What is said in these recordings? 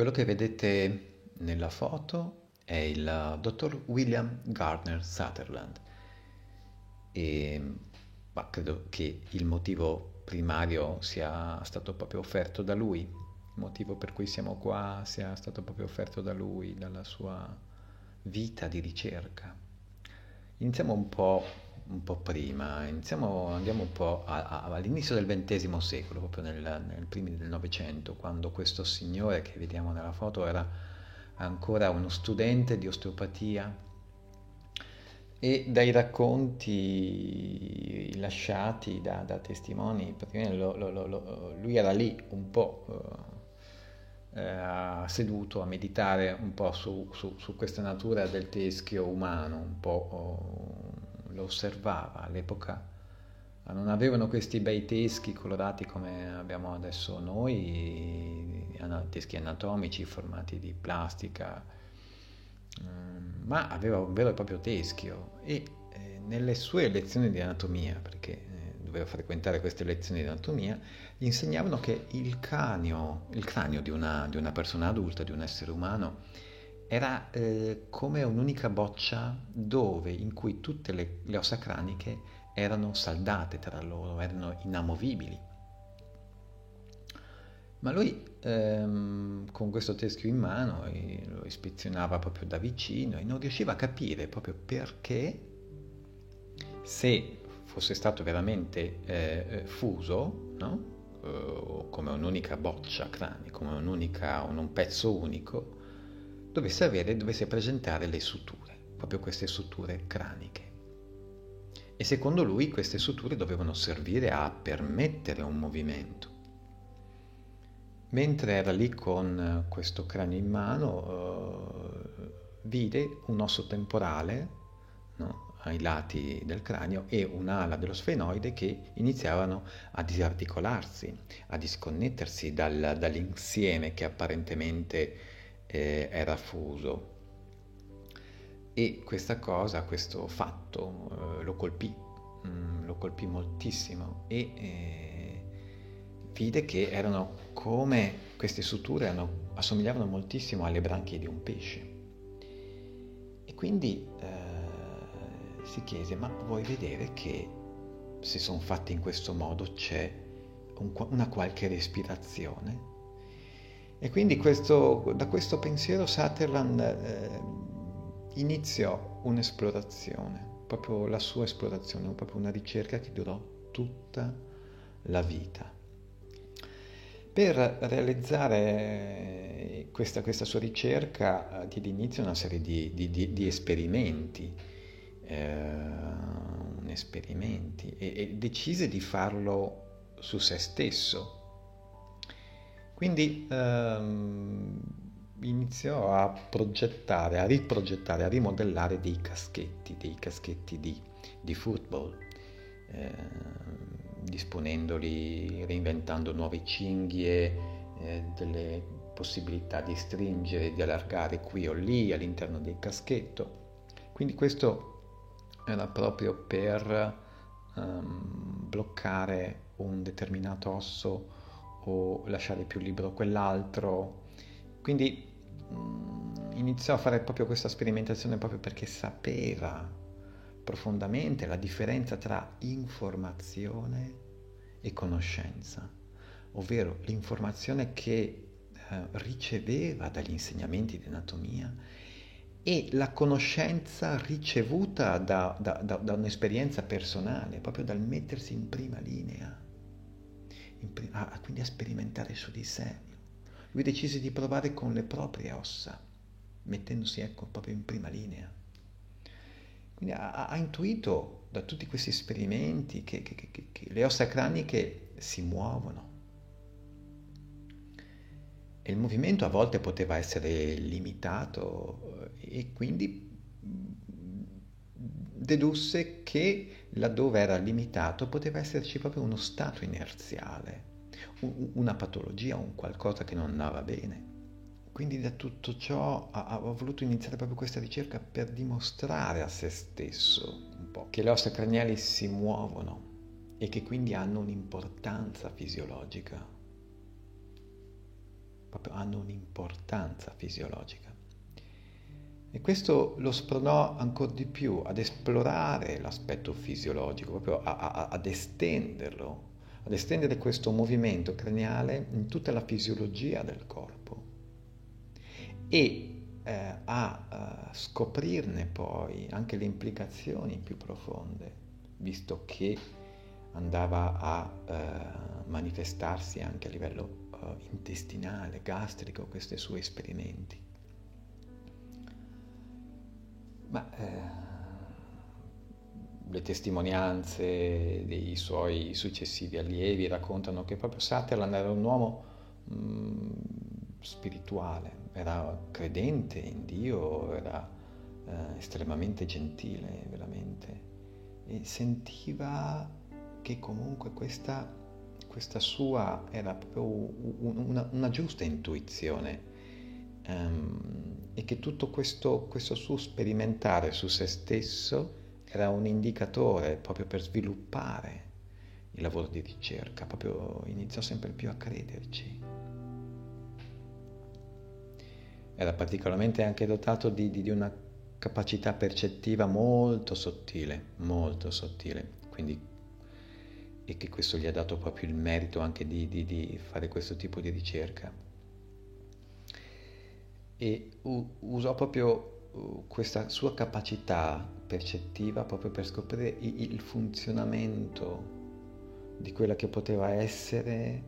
Quello che vedete nella foto è il dottor William Gardner Sutherland e ma credo che il motivo primario sia stato proprio offerto da lui, il motivo per cui siamo qua sia stato proprio offerto da lui, dalla sua vita di ricerca. Iniziamo un po' un po' prima, iniziamo, andiamo un po' a, a, all'inizio del XX secolo, proprio nel, nel primi del Novecento, quando questo signore che vediamo nella foto era ancora uno studente di osteopatia e dai racconti lasciati da, da testimoni, lo, lo, lo, lui era lì un po' eh, seduto a meditare un po' su, su, su, questa natura del teschio umano, un po' oh, lo osservava all'epoca, non avevano questi bei teschi colorati come abbiamo adesso noi, teschi anatomici formati di plastica, mm, ma aveva un vero e proprio teschio. E eh, nelle sue lezioni di anatomia, perché eh, doveva frequentare queste lezioni di anatomia, gli insegnavano che il cranio, il cranio di, una, di una persona adulta, di un essere umano, era eh, come un'unica boccia dove, in cui tutte le, le, ossa craniche erano saldate tra loro, erano inamovibili. Ma lui ehm, con questo teschio in mano lo ispezionava proprio da vicino e non riusciva a capire proprio perché se fosse stato veramente eh, eh fuso, no? eh, come un'unica boccia cranica, come un'unica, un, un pezzo unico, dovesse avere, dovesse presentare le suture, proprio queste suture craniche. E secondo lui queste suture dovevano servire a permettere un movimento. Mentre era lì con questo cranio in mano, eh, vide un osso temporale no, ai lati del cranio e un'ala dello sfenoide che iniziavano a disarticolarsi, a disconnettersi dal, dall'insieme che apparentemente eh, era fuso. E questa cosa, questo fatto eh, lo colpì, mm, lo colpì moltissimo e eh, vide che erano come queste suture erano, assomigliavano moltissimo alle branchie di un pesce. E quindi eh, si chiese, ma vuoi vedere che se sono fatti in questo modo c'è un, una qualche respirazione? E quindi questo, da questo pensiero Sutherland eh, iniziò un'esplorazione, proprio la sua esplorazione, proprio una ricerca che durò tutta la vita. Per realizzare questa, questa sua ricerca diede inizio a una serie di, di, di, di esperimenti, eh, esperimenti e, e decise di farlo su se stesso quindi ehm, iniziò a progettare, a riprogettare, a rimodellare dei caschetti, dei caschetti di, di football, eh, disponendoli, reinventando nuove cinghie, eh, delle possibilità di stringere, di allargare qui o lì all'interno del caschetto. Quindi questo era proprio per ehm, bloccare un determinato osso o lasciare più libero quell'altro. Quindi mm, iniziò a fare proprio questa sperimentazione proprio perché sapeva profondamente la differenza tra informazione e conoscenza, ovvero l'informazione che eh, riceveva dagli insegnamenti di anatomia e la conoscenza ricevuta da, da, da, da un'esperienza personale, proprio dal mettersi in prima linea a, quindi a sperimentare su di sé. Lui decise di provare con le proprie ossa, mettendosi ecco proprio in prima linea. Quindi ha, ha intuito da tutti questi esperimenti che, che, che, che le ossa craniche si muovono. E il movimento a volte poteva essere limitato eh, e quindi dedusse che laddove era limitato poteva esserci proprio uno stato inerziale, una patologia, un qualcosa che non andava bene. Quindi da tutto ciò ha, voluto iniziare proprio questa ricerca per dimostrare a se stesso un po' che le ossa craniali si muovono e che quindi hanno un'importanza fisiologica. proprio hanno un'importanza fisiologica. E questo lo spronò ancora di più ad esplorare l'aspetto fisiologico, proprio a, a, ad estenderlo, ad estendere questo movimento craniale in tutta la fisiologia del corpo e eh, a uh, scoprirne poi anche le implicazioni più profonde, visto che andava a uh, manifestarsi anche a livello uh, intestinale, gastrico, questi suoi esperimenti. Ma eh, le testimonianze dei suoi successivi allievi raccontano che proprio Sutherland era un uomo mh, mm, spirituale, era credente in Dio, era eh, estremamente gentile, veramente, e sentiva che comunque questa, questa sua era proprio una, una giusta intuizione um, e che tutto questo, questo suo sperimentare su se stesso era un indicatore proprio per sviluppare il lavoro di ricerca, proprio iniziò sempre più a crederci. Era particolarmente anche dotato di, di, di una capacità percettiva molto sottile, molto sottile, quindi e che questo gli ha dato proprio il merito anche di, di, di fare questo tipo di ricerca e usò proprio questa sua capacità percettiva proprio per scoprire il funzionamento di quella che poteva essere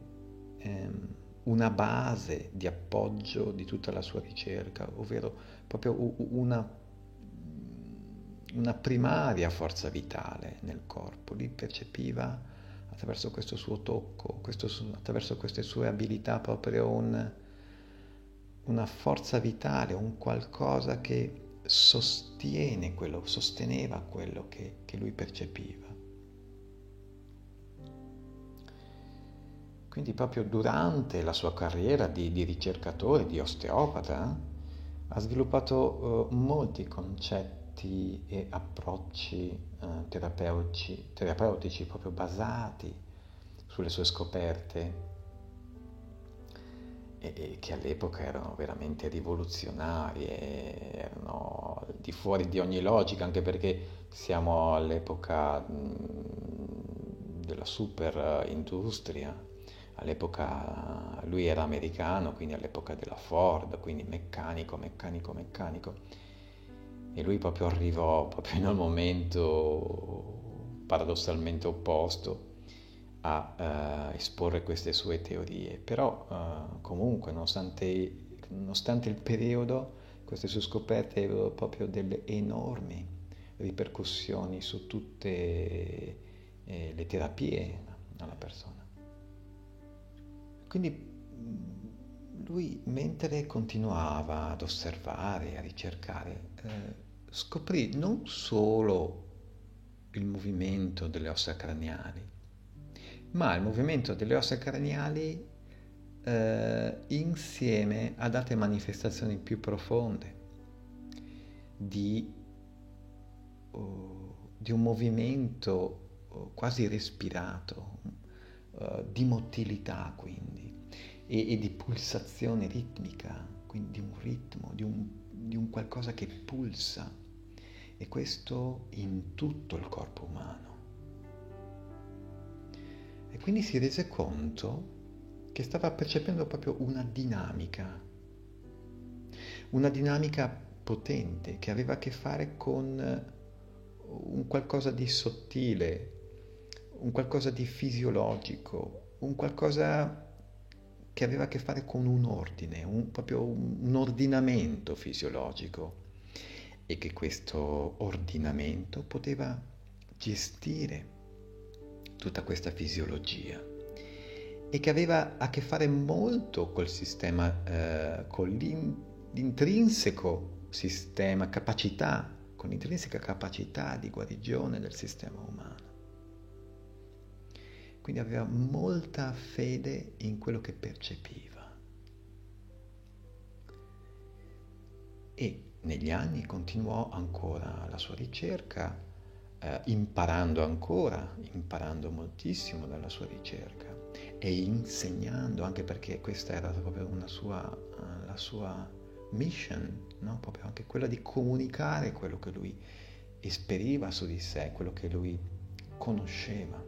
ehm, una base di appoggio di tutta la sua ricerca, ovvero proprio una, una primaria forza vitale nel corpo. Lì percepiva attraverso questo suo tocco, questo, attraverso queste sue abilità proprio un, una forza vitale, un qualcosa che sostiene quello, sosteneva quello che, che lui percepiva. Quindi proprio durante la sua carriera di, di ricercatore, di osteopata, ha sviluppato uh, molti concetti e approcci uh, terapeutici, terapeutici proprio basati sulle sue scoperte e, che all'epoca erano veramente rivoluzionarie, erano di fuori di ogni logica, anche perché siamo all'epoca della super industria, all'epoca lui era americano, quindi all'epoca della Ford, quindi meccanico, meccanico, meccanico. E lui proprio arrivò proprio in un momento paradossalmente opposto a uh, esporre queste sue teorie, però uh, comunque nonostante, nonostante, il periodo queste sue scoperte avevano proprio delle enormi ripercussioni su tutte eh, le terapie alla persona. Quindi mm, lui mentre continuava ad osservare, a ricercare, eh, scoprì non solo il movimento delle ossa craniali, ma il movimento delle ossa craniali eh, insieme ad altre manifestazioni più profonde di, uh, di un movimento uh, quasi respirato, uh, di motilità quindi, e, e, di pulsazione ritmica, quindi di un ritmo, di un, di un qualcosa che pulsa, e questo in tutto il corpo umano. E quindi si rese conto che stava percependo proprio una dinamica, una dinamica potente che aveva a che fare con un qualcosa di sottile, un qualcosa di fisiologico, un qualcosa che aveva a che fare con un ordine, un, proprio un ordinamento fisiologico e che questo ordinamento poteva gestire tutta questa fisiologia e che aveva a che fare molto col sistema, eh, con l'intrinseco sistema, capacità, con l'intrinseca capacità di guarigione del sistema umano. Quindi aveva molta fede in quello che percepiva. E negli anni continuò ancora la sua ricerca eh, imparando ancora, imparando moltissimo dalla sua ricerca e insegnando, anche perché questa era proprio sua, uh, la sua mission, no? proprio anche quella di comunicare quello che lui esperiva su di sé, quello che lui conosceva.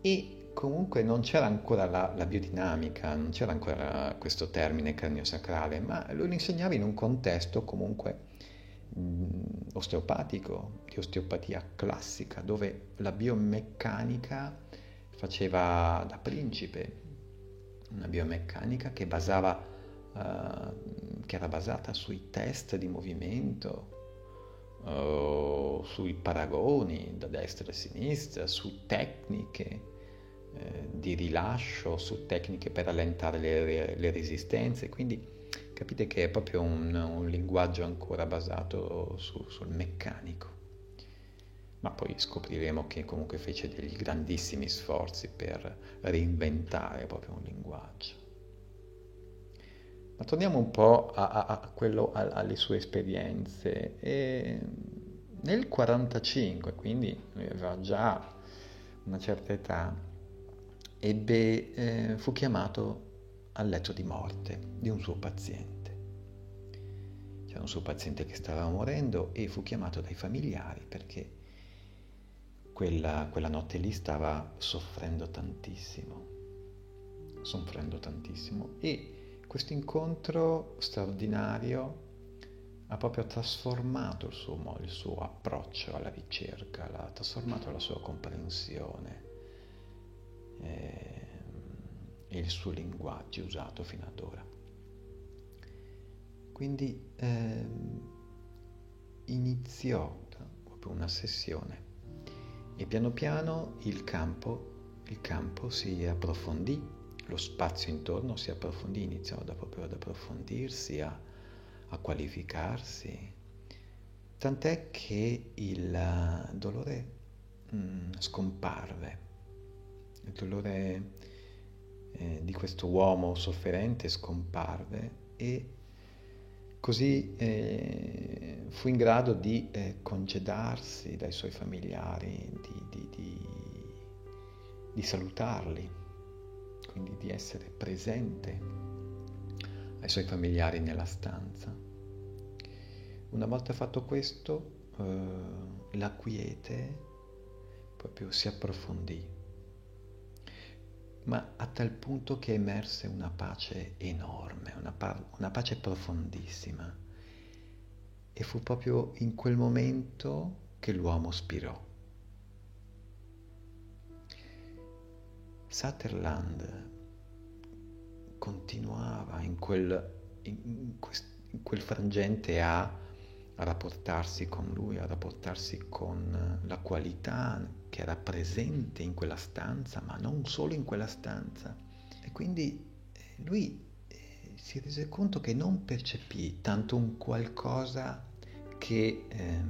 E comunque non c'era ancora la, la biodinamica, non c'era ancora questo termine cranio-sacrale, ma lui lo insegnava in un contesto comunque osteopatico, di osteopatia classica, dove la biomeccanica faceva da principe, una biomeccanica che, basava, uh, che era basata sui test di movimento, uh, sui paragoni da destra e sinistra, su tecniche uh, di rilascio, su tecniche per allentare le, le, resistenze. Quindi capite che è proprio un, un linguaggio ancora basato su, sul meccanico ma poi scopriremo che comunque fece degli grandissimi sforzi per reinventare proprio un linguaggio. Ma torniamo un po' a, a, a quello, a, alle sue esperienze. E nel 1945, quindi aveva già una certa età, ebbe, eh, fu chiamato al letto di morte di un suo paziente. C'era un suo paziente che stava morendo e fu chiamato dai familiari perché quella, quella notte lì stava soffrendo tantissimo, soffrendo tantissimo e questo incontro straordinario ha proprio trasformato il suo, il suo approccio alla ricerca, l'ha trasformato la sua comprensione eh, e il suo linguaggio usato fino ad ora. Quindi eh, iniziò proprio una sessione e piano piano il campo, il campo si approfondì, lo spazio intorno si approfondì, iniziò da proprio ad approfondirsi, a, a qualificarsi, tant'è che il dolore mh, mm, scomparve, il dolore eh, di questo uomo sofferente scomparve e Così eh, fu in grado di eh, congedarsi dai suoi familiari, di, di, di, di, salutarli, quindi di essere presente ai suoi familiari nella stanza. Una volta fatto questo, eh, la quiete proprio si approfondì ma a tal punto che emerse una pace enorme, una, pa- una pace profondissima. E fu proprio in quel momento che l'uomo spirò. Sutherland continuava in quel, in, quest, in quel frangente a, a rapportarsi con lui, a rapportarsi con la qualità che era presente in quella stanza, ma non solo in quella stanza. E quindi eh, lui eh, si rese conto che non percepì tanto un qualcosa che eh,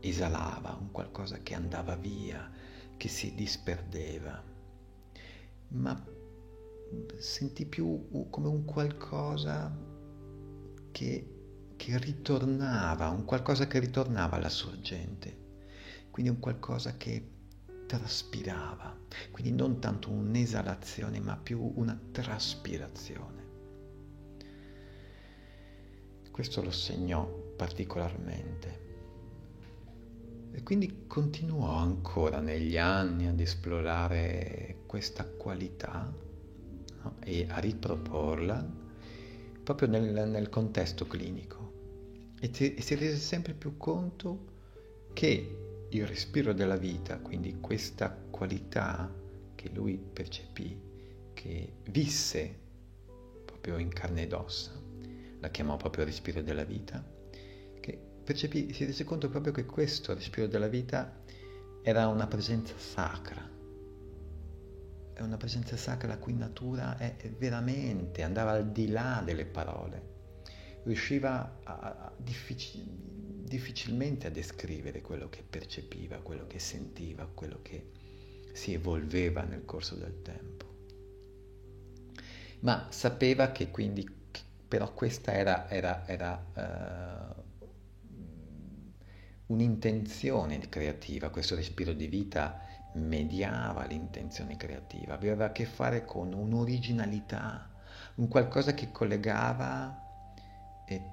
esalava, un qualcosa che andava via, che si disperdeva, ma sentì più come un qualcosa che, che ritornava, un qualcosa che ritornava alla sorgente quindi un qualcosa che traspirava, quindi non tanto un'esalazione ma più una traspirazione. Questo lo segnò particolarmente. E quindi continuò ancora negli anni ad esplorare questa qualità no? e a riproporla proprio nel, nel contesto clinico. E, ti, e si rese sempre più conto che il respiro della vita, quindi questa qualità che lui percepì, che visse proprio in carne ed ossa, la chiamò proprio respiro della vita, che percepì, si rese conto proprio che questo respiro della vita era una presenza sacra, è una presenza sacra la cui natura è veramente, andava al di là delle parole, riusciva a, a difficilmente difficilmente a descrivere quello che percepiva, quello che sentiva, quello che si evolveva nel corso del tempo. Ma sapeva che quindi, però questa era, era, era uh, un'intenzione creativa, questo respiro di vita mediava l'intenzione creativa, aveva a che fare con un'originalità, un qualcosa che collegava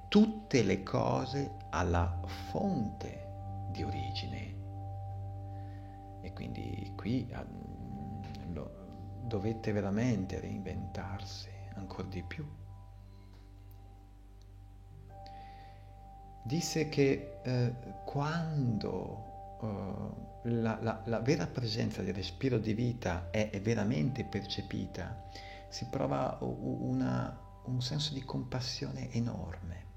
tutte le cose alla fonte di origine. E quindi qui lo, dovette veramente reinventarsi ancora di più. Disse che eh, quando uh, la, la, la, vera presenza del respiro di vita è, è veramente percepita, si prova una, un senso di compassione enorme.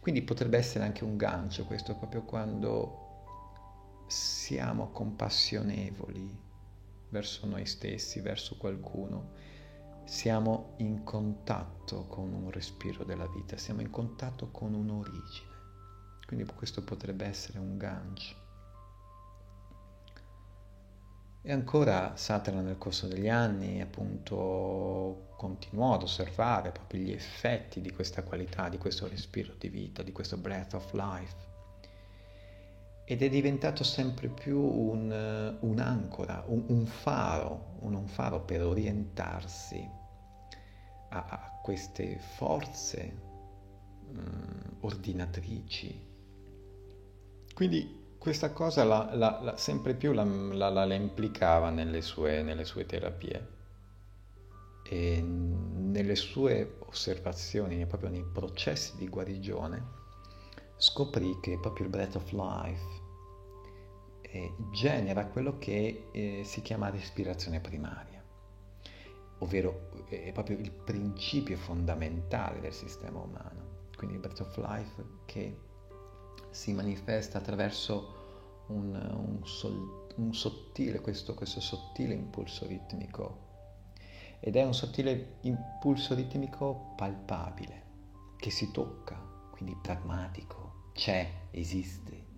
Quindi potrebbe essere anche un gancio questo, proprio quando siamo compassionevoli verso noi stessi, verso qualcuno, siamo in contatto con un respiro della vita, siamo in contatto con un'origine. Quindi questo potrebbe essere un gancio. E ancora Satana nel corso degli anni appunto continuò ad osservare proprio gli effetti di questa qualità, di questo respiro di vita, di questo breath of life. Ed è diventato sempre più un, un'ancora, un, un faro, un, un, faro per orientarsi a, a queste forze um, ordinatrici. Quindi questa cosa la, la, la, sempre più la, implicava nelle sue, nelle sue, terapie e nelle sue osservazioni, proprio nei processi di guarigione, scoprì che proprio il breath of life eh, genera quello che eh, si chiama respirazione primaria, ovvero eh, è proprio il principio fondamentale del sistema umano. Quindi il breath of life che si manifesta attraverso un, un, sol, un sottile, questo, questo sottile impulso ritmico ed è un sottile impulso ritmico palpabile, che si tocca, quindi pragmatico, c'è, esiste.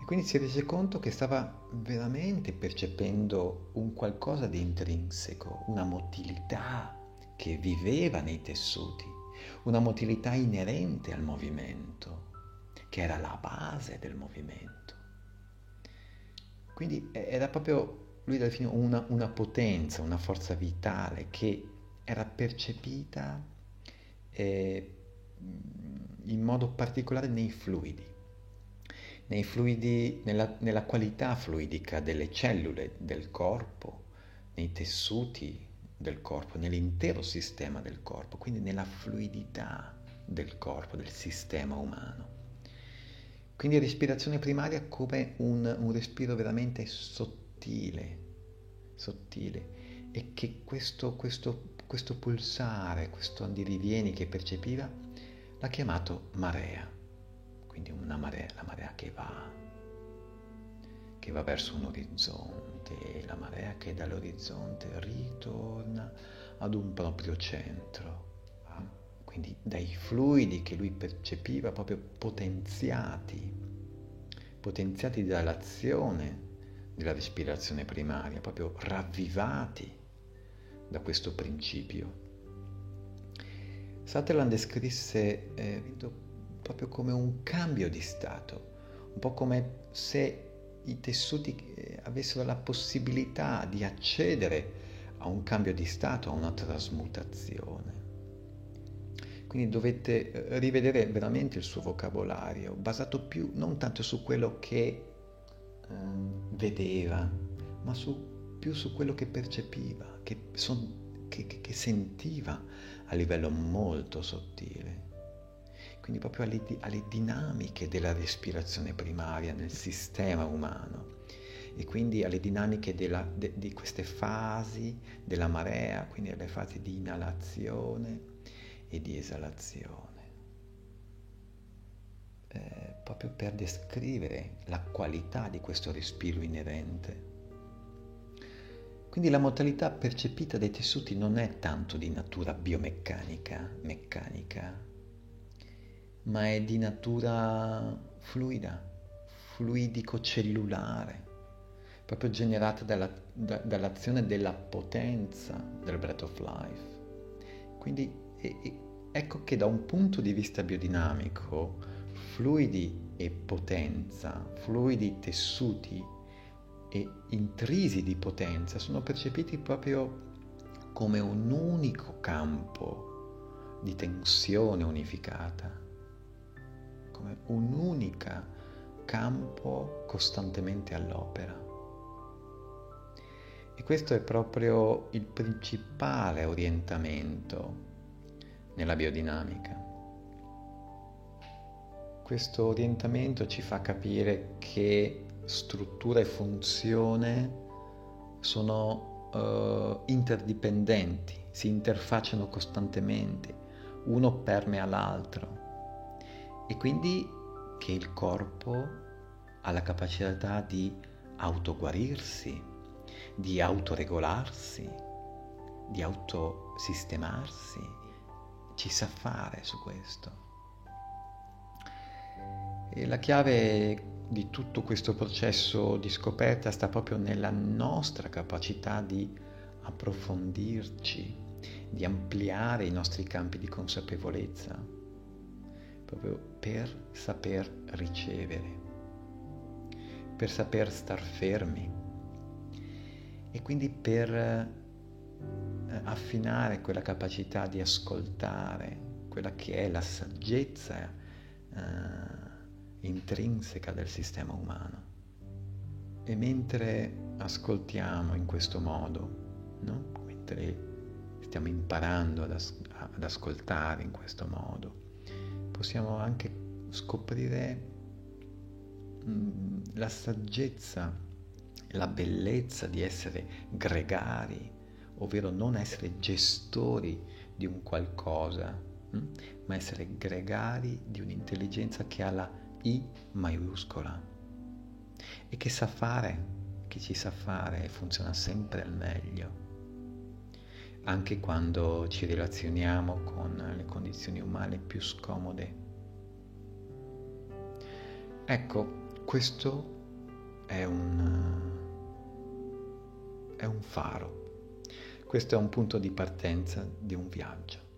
E quindi si rese conto che stava veramente percependo un qualcosa di intrinseco, una motilità che viveva nei tessuti una motilità inerente al movimento, che era la base del movimento. Quindi era proprio, lui definiva una, una potenza, una forza vitale che era percepita eh, in modo particolare nei fluidi, nei fluidi, nella, nella qualità fluidica delle cellule del corpo, nei tessuti del corpo, nell'intero sistema del corpo, quindi nella fluidità del corpo, del sistema umano. Quindi respirazione primaria come un, un respiro veramente sottile, sottile, e che questo, questo, questo pulsare, questo andirivieni che percepiva, l'ha chiamato marea, quindi una marea, la marea che va, che va verso un orizzonte, la marea che dall'orizzonte ritorna ad un proprio centro. Quindi dai fluidi che lui percepiva proprio potenziati, potenziati dall'azione della respirazione primaria, proprio ravvivati da questo principio. Sutherland descrisse eh, proprio come un cambio di stato, un po' come se i tessuti eh, avessero la possibilità di accedere a un cambio di stato, a una trasmutazione. Quindi dovete eh, rivedere veramente il suo vocabolario, basato più non tanto su quello che eh, vedeva, ma su, più su quello che percepiva, che, son, che, che, che sentiva a livello molto sottile quindi proprio alle, alle dinamiche della respirazione primaria nel sistema umano e quindi alle dinamiche della, de, di queste fasi della marea, quindi alle fasi di inalazione e di esalazione. Eh, proprio per descrivere la qualità di questo respiro inerente. Quindi la modalità percepita dai tessuti non è tanto di natura biomeccanica, meccanica, ma è di natura fluida, fluidico-cellulare, proprio generata dalla, da, dall'azione della potenza del breath of life. Quindi e, e, ecco che da un punto di vista biodinamico, fluidi e potenza, fluidi tessuti e intrisi di potenza sono percepiti proprio come un unico campo di tensione unificata, come un'unica campo costantemente all'opera. E questo è proprio il principale orientamento nella biodinamica. Questo orientamento ci fa capire che struttura e funzione sono uh, interdipendenti, si interfacciano costantemente, uno permea l'altro e quindi che il corpo ha la capacità di autoguarirsi, di autoregolarsi, di autosistemarsi, ci sa fare su questo. E la chiave di tutto questo processo di scoperta sta proprio nella nostra capacità di approfondirci, di ampliare i nostri campi di consapevolezza, proprio per saper ricevere, per saper star fermi e quindi per eh, affinare quella capacità di ascoltare, quella che è la saggezza. Eh, intrinseca del sistema umano. E mentre ascoltiamo in questo modo, no? mentre stiamo imparando ad, as- ad ascoltare in questo modo, possiamo anche scoprire mm, la saggezza, la bellezza di essere gregari, ovvero non essere gestori di un qualcosa, mh? ma essere gregari di un'intelligenza che ha la i maiuscola e che sa fare, che ci sa fare e funziona sempre al meglio, anche quando ci relazioniamo con le condizioni umane più scomode. Ecco, questo è un, è un faro, questo è un punto di partenza di un viaggio.